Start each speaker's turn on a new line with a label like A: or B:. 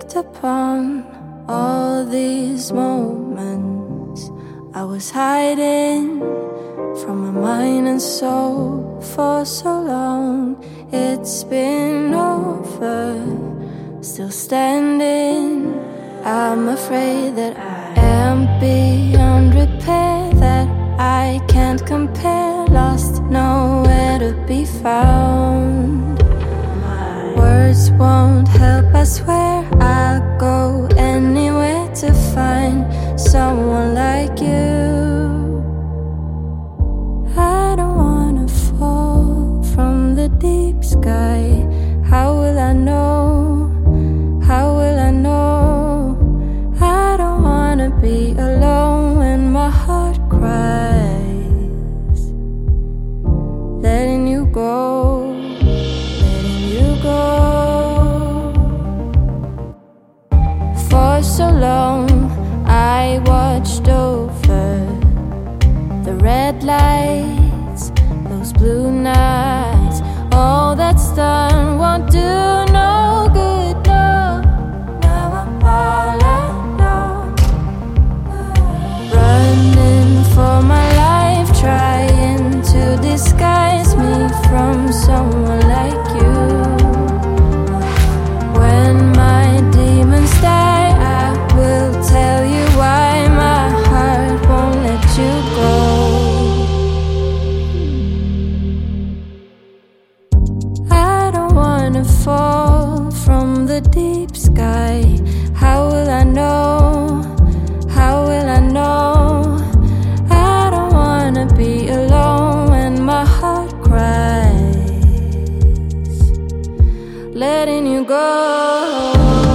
A: looked upon all these moments I was hiding from my mind and soul for so long. It's been over, still standing. I'm afraid that I am beyond repair, that I can't compare, lost, nowhere to be found. Words won't help, I swear. sky. deep sky. How will I know? How will I know? I don't wanna be alone when my heart cries, letting you go.